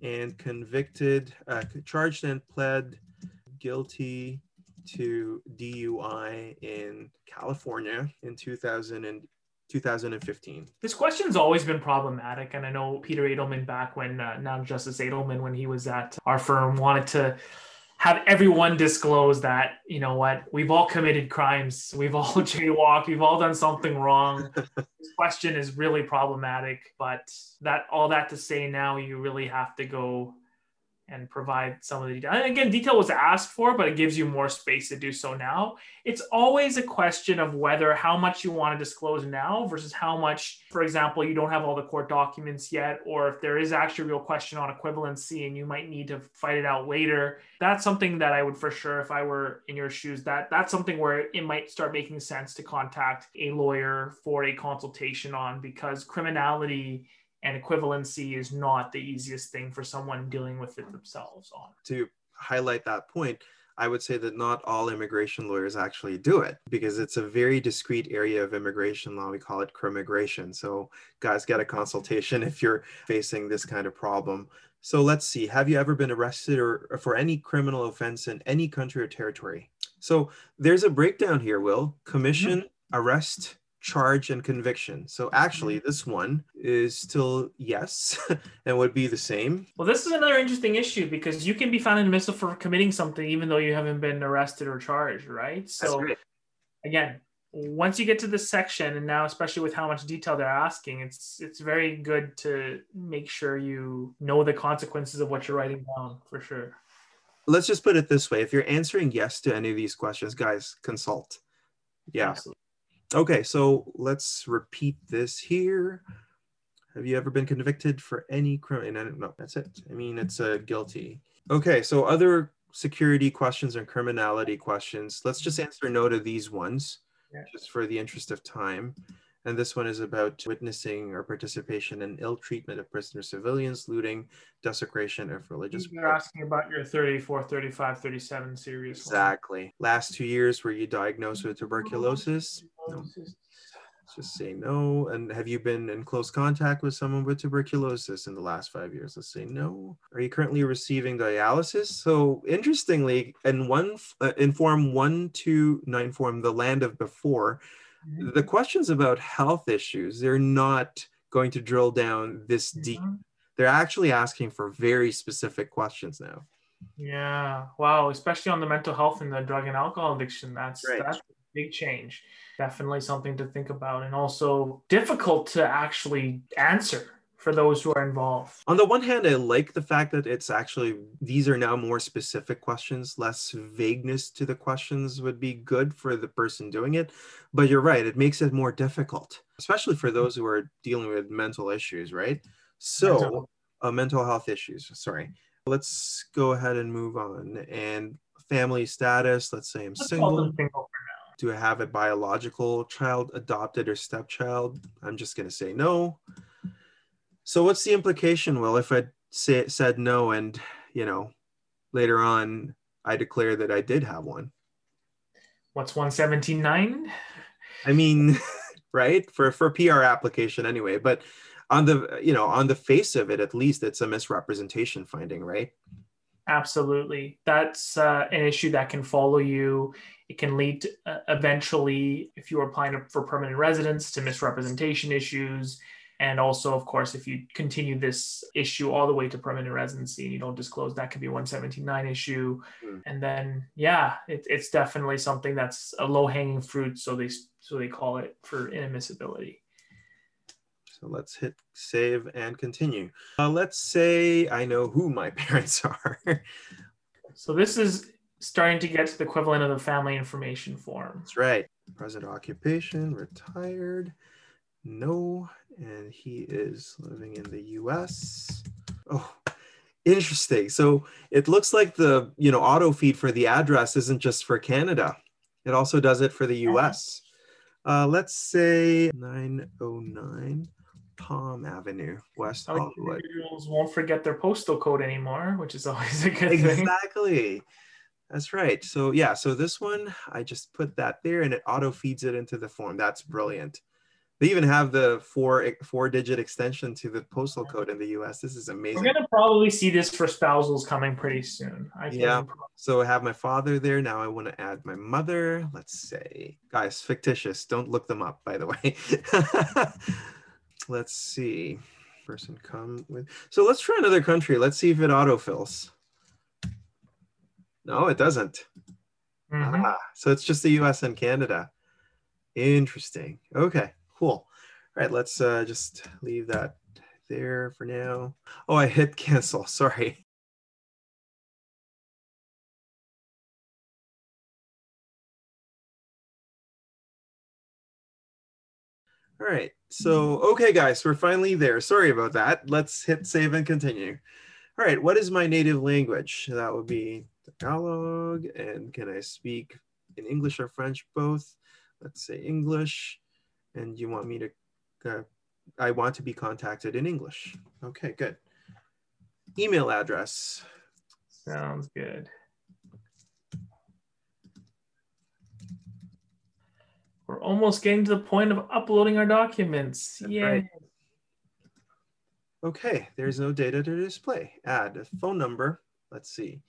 and convicted, uh, charged and pled guilty to DUI in California in 2000 and 2015. This question's always been problematic, and I know Peter Edelmann back when uh, now Justice Edelmann when he was at our firm wanted to have everyone disclose that you know what we've all committed crimes, we've all [laughs] jaywalked, we've all done something wrong. [laughs] this question is really problematic, but that all that to say now you really have to go and provide some of the detail. And again, detail was asked for, but it gives you more space to do so now. It's always a question of whether how much you want to disclose now versus how much, for example, you don't have all the court documents yet, or if there is actually a real question on equivalency and you might need to fight it out later. That's something that I would for sure, if I were in your shoes, that that's something where it might start making sense to contact a lawyer for a consultation on because criminality and equivalency is not the easiest thing for someone dealing with it themselves on. To highlight that point, I would say that not all immigration lawyers actually do it because it's a very discrete area of immigration law. We call it crimmigration. So, guys, get a consultation [laughs] if you're facing this kind of problem. So, let's see. Have you ever been arrested or, or for any criminal offense in any country or territory? So, there's a breakdown here, Will. Commission, mm-hmm. arrest, charge and conviction. So actually, mm-hmm. this one is still yes [laughs] and would be the same. Well, this is another interesting issue because you can be found admissible for committing something even though you haven't been arrested or charged, right? So again, once you get to this section and now especially with how much detail they're asking it's it's very good to make sure you know the consequences of what you're writing down for sure let's just put it this way if you're answering yes to any of these questions guys consult yeah Absolutely. Okay, so let's repeat this here. Have you ever been convicted for any crime? No, that's it. I mean, it's a guilty. Okay, so other security questions and criminality questions. Let's just mm-hmm. answer no to these ones, yeah. just for the interest of time. And this one is about witnessing or participation in ill treatment of prisoner civilians, looting, desecration of religious. You're asking about your 34, 35, 37 series. Exactly. One. Last two years, were you diagnosed with tuberculosis? No. Let's just say no. And have you been in close contact with someone with tuberculosis in the last five years? Let's say no. Are you currently receiving dialysis? So interestingly, in one uh, in form one two nine form, the land of before. The questions about health issues, they're not going to drill down this deep. Mm-hmm. They're actually asking for very specific questions now. Yeah. Wow. Especially on the mental health and the drug and alcohol addiction. That's right. that's a big change. Definitely something to think about and also difficult to actually answer for those who are involved. On the one hand, I like the fact that it's actually these are now more specific questions, less vagueness to the questions would be good for the person doing it. But you're right, it makes it more difficult, especially for those who are dealing with mental issues, right? So, mental, uh, mental health issues, sorry. Let's go ahead and move on. And family status, let's say I'm let's single. do I have a biological child, adopted, or stepchild? I'm just going to say no. So what's the implication? Well, if I say, said no and, you know, later on I declare that I did have one. What's 117.9? I mean, [laughs] right? For for PR application anyway, but on the you know, on the face of it at least it's a misrepresentation finding, right? Absolutely. That's uh, an issue that can follow you. It can lead to, uh, eventually, if you are applying for permanent residence, to misrepresentation issues. And also, of course, if you continue this issue all the way to permanent residency and you don't disclose, that could be 117.9 issue. Mm. And then, yeah, it, it's definitely something that's a low hanging fruit. So they so they call it for inadmissibility. So let's hit save and continue. Uh, let's say I know who my [laughs] parents are. So this is starting to get to the equivalent of the family information form. That's right. Present occupation, retired. No, and he is living in the US. Oh, interesting. So it looks like the, you know, auto feed for the address isn't just for Canada. It also does it for the US. Uh, let's say 909 Palm Avenue, West Hollywood. individuals won't forget their postal code anymore, which is [laughs] always a good thing. Exactly. That's right. So yeah, so this one I just put that there and it auto feeds it into the form. That's brilliant. They even have the four four digit extension to the postal code in the US. This is amazing. We're gonna probably see this for spousals coming pretty soon. Yeah. So I have my father there. Now I want to add my mother. Let's say, guys, fictitious. Don't look them up, by the way. [laughs] let's see. Person come with. So let's try another country. Let's see if it autofills. No, it doesn't. Mhm. Ah, so it's just the US and Canada. Interesting. Okay, cool. All right, let's uh, just leave that there for now. Oh, I hit cancel. [laughs] Sorry. All right, so okay, guys, we're finally there. Sorry about that. Let's hit save and continue. All right, what is my native language? That would be Tagalog. And can I speak in English or French both? Let's say English. And you want me to, uh, I want to be contacted in English. Okay, good. Email address. Sounds good. We're almost getting to the point of uploading our documents. That's Yay. right. Okay, there's no data to display. Add a phone number. Let's see.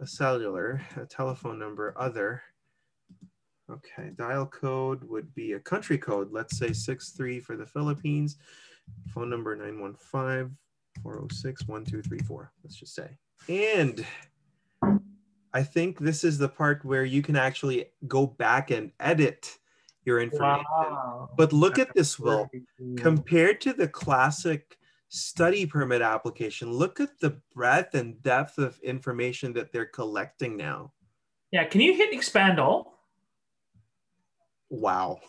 A cellular, a telephone number, other. Okay, dial code would be a country code. Let's say 63 for the Philippines. Phone number 915 406 1234. Let's just say. And I think this is the part where you can actually go back and edit your information. Wow. But look at this, Will compared to the classic study permit application, look at the breadth and depth of information that they're collecting now. yeah, can you hit expand all? Wow.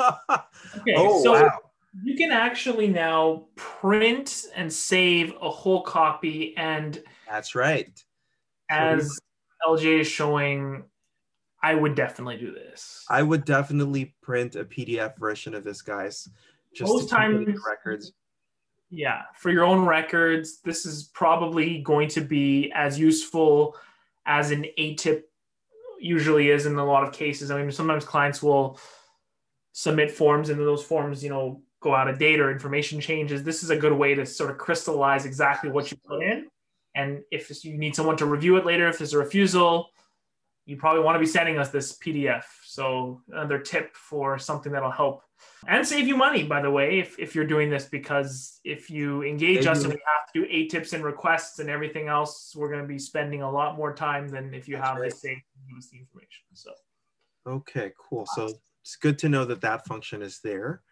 Okay, oh, so wow. you can actually now print and save a whole copy and That's right. as LJ is showing, I would definitely do this. I would definitely print a PDF version of this, guys. Just Most to keep it in times- records. yeah, for your own records, this is probably going to be as useful as an ATIP usually is in a lot of cases. I mean, sometimes clients will submit forms and those forms, you know, go out of date or information changes. This is a good way to sort of crystallize exactly what you put in. And if you need someone to review it later, if there's a refusal, you probably want to be sending us this PDF. So another tip for something that'll help and save you money, by the way, if, if you're doing this, because if you engage Save us and we have to do ATIPs and requests and everything else, we're going to be spending a lot more time than if you That's have right. this thing give us the information. So Okay, cool. So it's good to know that that function is there.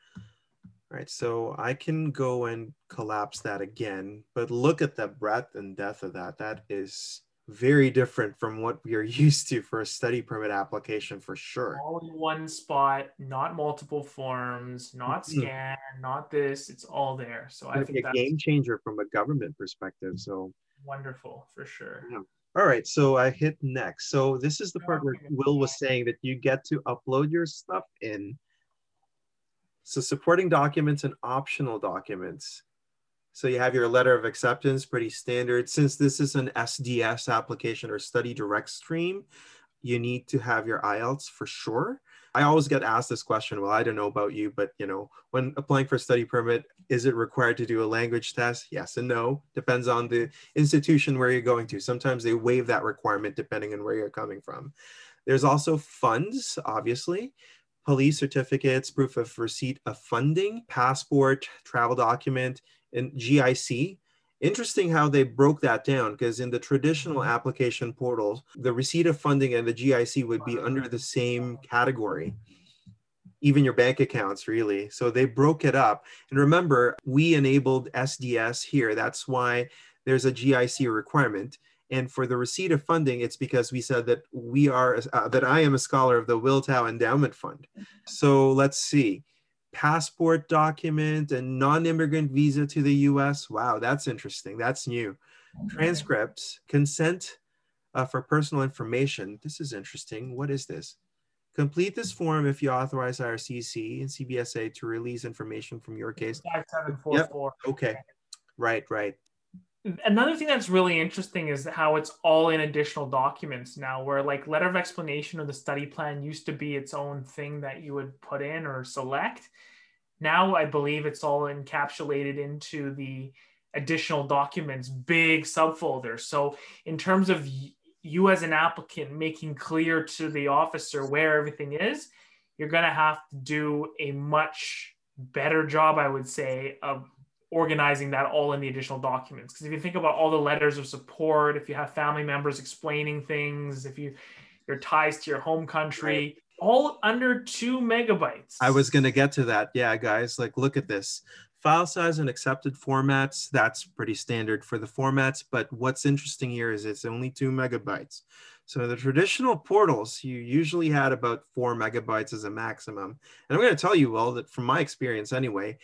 All right, so I can go and collapse that again, but look at the breadth and depth of that. That is very different from what we are [laughs] used to for a study permit application for sure. all in one spot, not multiple forms, not Mhm. scan, not this. It's all there. So I It's think a game changer from a government perspective. So, wonderful for sure. all right, so I hit next. So this is the part where Will was saying that you get to upload your stuff in. So supporting documents and optional documents. So you have your letter of acceptance, pretty standard. Since this is an SDS application or study direct stream, you need to have your IELTS for sure. I always get asked this question. Well, I don't know about you, but you know, when applying for a study permit, is it required to do a language test? Yes and no. Depends on the institution where you're going to. Sometimes they waive that requirement depending on where you're coming from. There's also funds, obviously, police certificates, proof of receipt of funding, passport, travel document, and GIC. Interesting how they broke that down because in the traditional application portals, the receipt of funding and the GIC would be under the same category. even your bank accounts, really. So they broke it up. And remember, we enabled SDS here. That's why there's a GIC requirement. And for the receipt of funding, it's because we said that we are, uh, that I am a scholar of the Wiltow Endowment Fund. So let's see passport document and non-immigrant visa to the US. Wow, that's interesting. That's new. Transcripts, consent uh, for personal information. This is interesting. What is this? Complete this form if you authorize IRCC and CBSA to release information from your case. 5744. Yep. Okay. Right, right. Another thing that's really interesting is how it's all in additional documents now, where like letter of explanation or the study plan used to be its own thing that you would put in or select. Now I believe it's all encapsulated into the additional documents, big subfolders. So in terms of you as an applicant making clear to the officer where everything is, you're going to have to do a much better job, I would say, of organizing that all in the additional documents. Because if you think about all the letters of support, if you have family members explaining things, if you your ties to your home country, right. all under two megabytes. I was gonna get to that. Yeah, guys, like look at this. File size and accepted formats, that's pretty standard for the formats. But what's interesting here is it's only two megabytes. So the traditional portals, you usually had about four megabytes as a maximum. And I'm going to tell you all that from my experience anyway,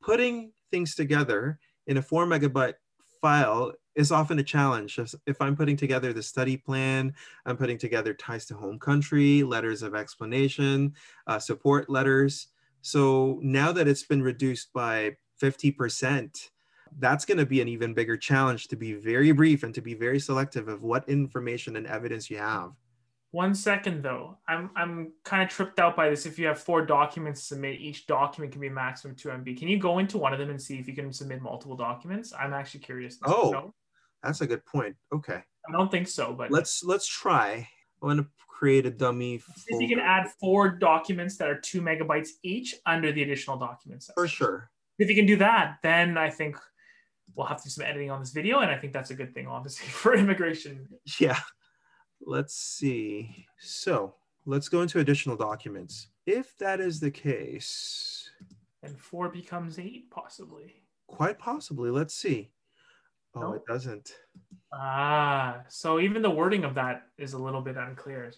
putting things together in a four megabyte file is often a challenge. If I'm putting together the study plan, I'm putting together ties to home country, letters of explanation, uh, support letters. So now that it's been reduced by 50%, that's going to be an even bigger challenge to be very brief and to be very selective of what information and evidence you have. One second though, I'm I'm kind of tripped out by this. If you have four documents to submit, each document can be maximum two MB. Can you go into one of them and see if you can submit multiple documents? I'm actually curious. Oh, know. that's a good point. Okay. I don't think so, but let's let's try. I want to create a dummy. If you can add four documents that are two megabytes each under the additional documents. For sure. If you can do that, then I think we'll have to do some editing on this video, and I think that's a good thing, obviously, [laughs] for immigration. Yeah. Let's see. So let's go into additional documents. If that is the case. And four becomes eight, possibly. Quite possibly. Let's see. Oh, no. it doesn't. Ah, so even the wording of that is a little bit unclear.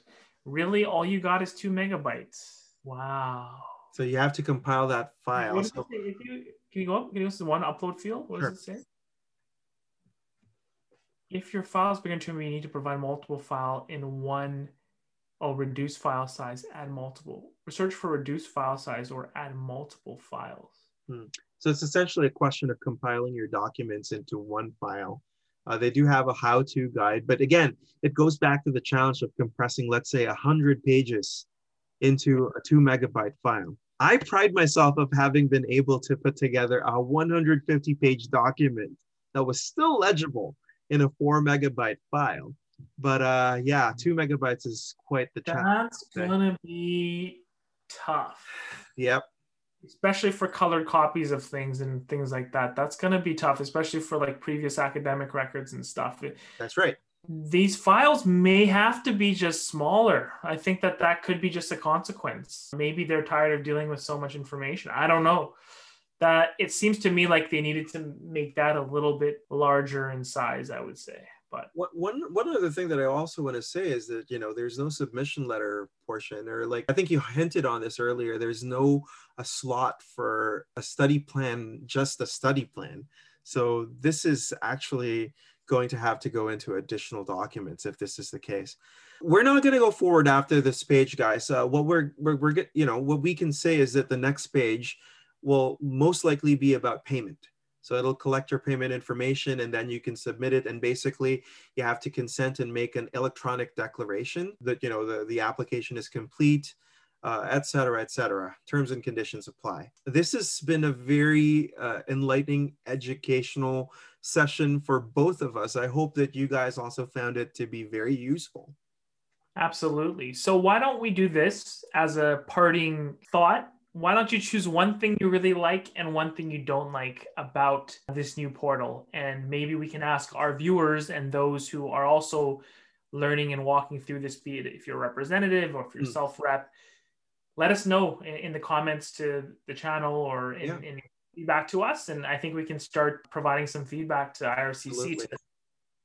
Really, all you got is two megabytes. Wow. So you have to compile that file. So... If you, can you go up? Can you go to one upload field? What sure. does it say? If your file is files begin to you need to provide multiple file in one or reduce file size, add multiple. Search for reduce file size or add multiple files. Hmm. So it's essentially a question of compiling your documents into one file. Uh, they do have a how-to guide, but again, it goes back to the challenge of compressing, let's say, 100 pages into a two megabyte file. I pride myself of having been able to put together a 150 page document that was still legible in a four megabyte file. But uh, yeah, two megabytes is quite the challenge. That's gonna be tough. Yep. Especially for colored copies of things and things like that. That's gonna be tough, especially for like previous academic records and stuff. That's right. These files may have to be just smaller. I think that that could be just a consequence. Maybe they're tired of dealing with so much information. I don't know that it seems to me like they needed to make that a little bit larger in size, I would say. But one one other thing that I also want to say is that you know there's no submission letter portion, or like I think you hinted on this earlier. There's no a slot for a study plan, just a study plan. So this is actually going to have to go into additional documents if this is the case. We're not going to go forward after this page, guys. Uh, what we're, we're we're you know what we can say is that the next page will most likely be about payment. So it'll collect your payment information and then you can submit it. And basically you have to consent and make an electronic declaration that, you know, the, the application is complete, uh, et cetera, et cetera. Terms and conditions apply. This has been a very uh, enlightening educational session for both of us. I hope that you guys also found it to be very useful. Absolutely. So why don't we do this as a parting thought why don't you choose one thing you really like and one thing you don't like about this new portal? And maybe we can ask our viewers and those who are also learning and walking through this, be it if you're a representative or if you're mm. self rep, let us know in, in the comments to the channel or in, Yeah. in feedback to us, and I think we can start providing some feedback to IRCC. To,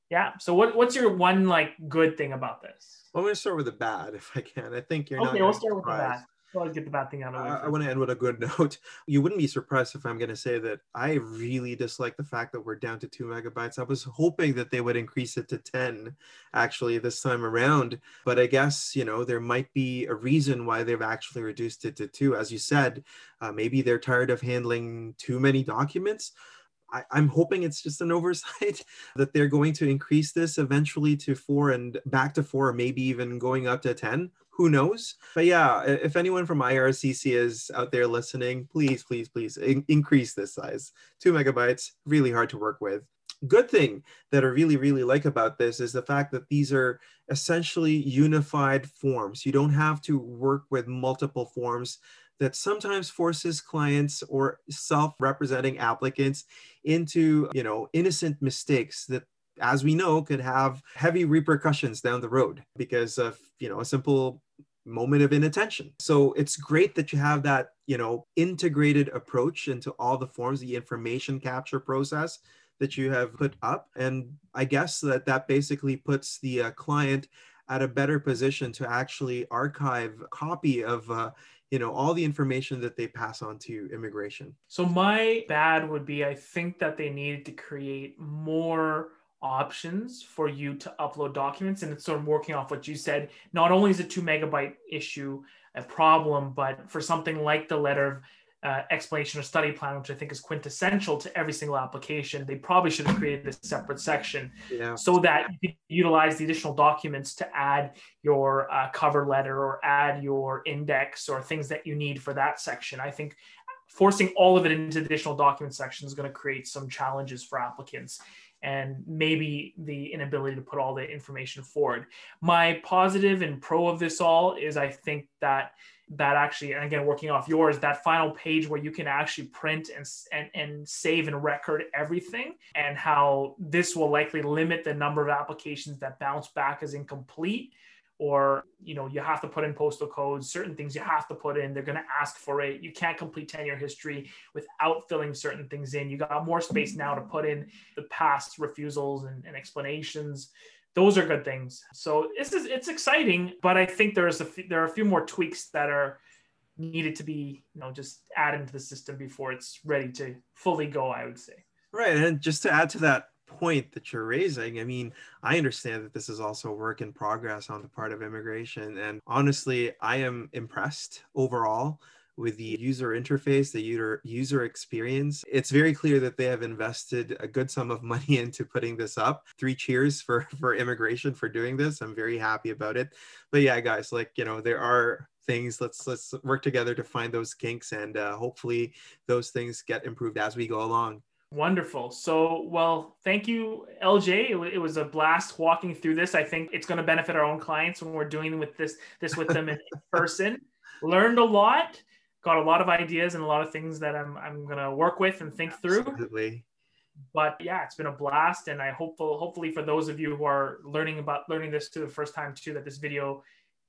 yeah. So what, what's your one like good thing about this? I'm going to start with the bad if I can. I think you're not. okay, we'll start with the bad. Well, get the bad thing out of way. I, I want to end with a good [laughs] note. You wouldn't be surprised if I'm going to say that I really dislike the fact that we're down to two megabytes. I was hoping that they would increase it to 10 actually this time around. But I guess, you know, there might be a reason why they've actually reduced it to two. As you said, uh, maybe they're tired of handling too many documents. I, I'm hoping it's just an [laughs] oversight [laughs] that they're going to increase this eventually to four and back to four, or maybe even going up to 10 who knows? But yeah if anyone from ircc is out there listening please please please in- increase this size. Two megabytes really hard to work with. Good thing that i really really like about this is the fact that these are essentially unified forms. You don't have to work with multiple forms that sometimes forces clients or self-representing applicants into you know innocent mistakes that as we know could have heavy repercussions down the road because of you know a simple moment of inattention. So it's great that you have that you know integrated approach into all the forms the information capture process that you have put up. And i guess that that basically puts the uh, client at a better position to actually archive a copy of uh, you know all the information that they pass on to immigration. So my bad would be I think that they needed to create more options for you to upload documents and it's sort of working off what you said. Not only is a two megabyte issue a problem, but for something like the letter of uh, explanation or study plan, which I think is quintessential to every single application, they probably should have created a separate section yeah so that you could utilize the additional documents to add your uh, cover letter or add your index or things that you need for that section. I think forcing all of it into the additional document section is going to create some challenges for applicants and maybe the inability to put all the information forward. My positive and pro of this all is I think that that actually and again working off yours that final page where you can actually print and, and and save and record everything and how this will likely limit the number of applications that bounce back as incomplete or you know you have to put in postal codes certain things you have to put in they're going to ask for it. You can't complete 10 year history without filling certain things in. You got more space now to put in the past refusals and, and explanations. Those are good things. So this is it's exciting but i think there's a f- there are a few more tweaks that are needed to be you know just added into the system before it's ready to fully go i would say. Right. And just to add to that point that you're raising, I mean, I understand that this is also work in progress on the part of immigration. And honestly, I am impressed overall with the user interface, the user user experience. It's very clear that they have invested a good sum of [laughs] money into putting this up. Three cheers for [laughs] for immigration for doing this. I'm very happy about it. But yeah, guys, like, you know, there are things let's let's work together to find those kinks and uh, hopefully those things get improved as we go along. Wonderful. So, well, thank you, LJ. It, w- it was a blast walking through this. I think it's going to benefit our own clients when we're doing with this this with them in [laughs] person. Learned a lot, got a lot of ideas and a lot of things that I'm I'm going to work with and think through. Absolutely. But yeah, it's been a blast, and I hope hopefully for those of you who are learning about learning this to the first time too, that this video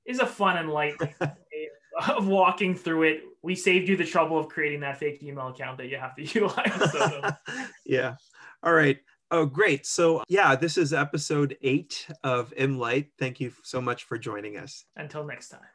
is a fun and light [laughs] of walking through it. We saved you the trouble of creating that fake email account that you have to [laughs] utilize. So, [laughs] yeah. All right. Oh, great. So, yeah, this is episode eight of M Light. Thank you so much for joining us. until next time.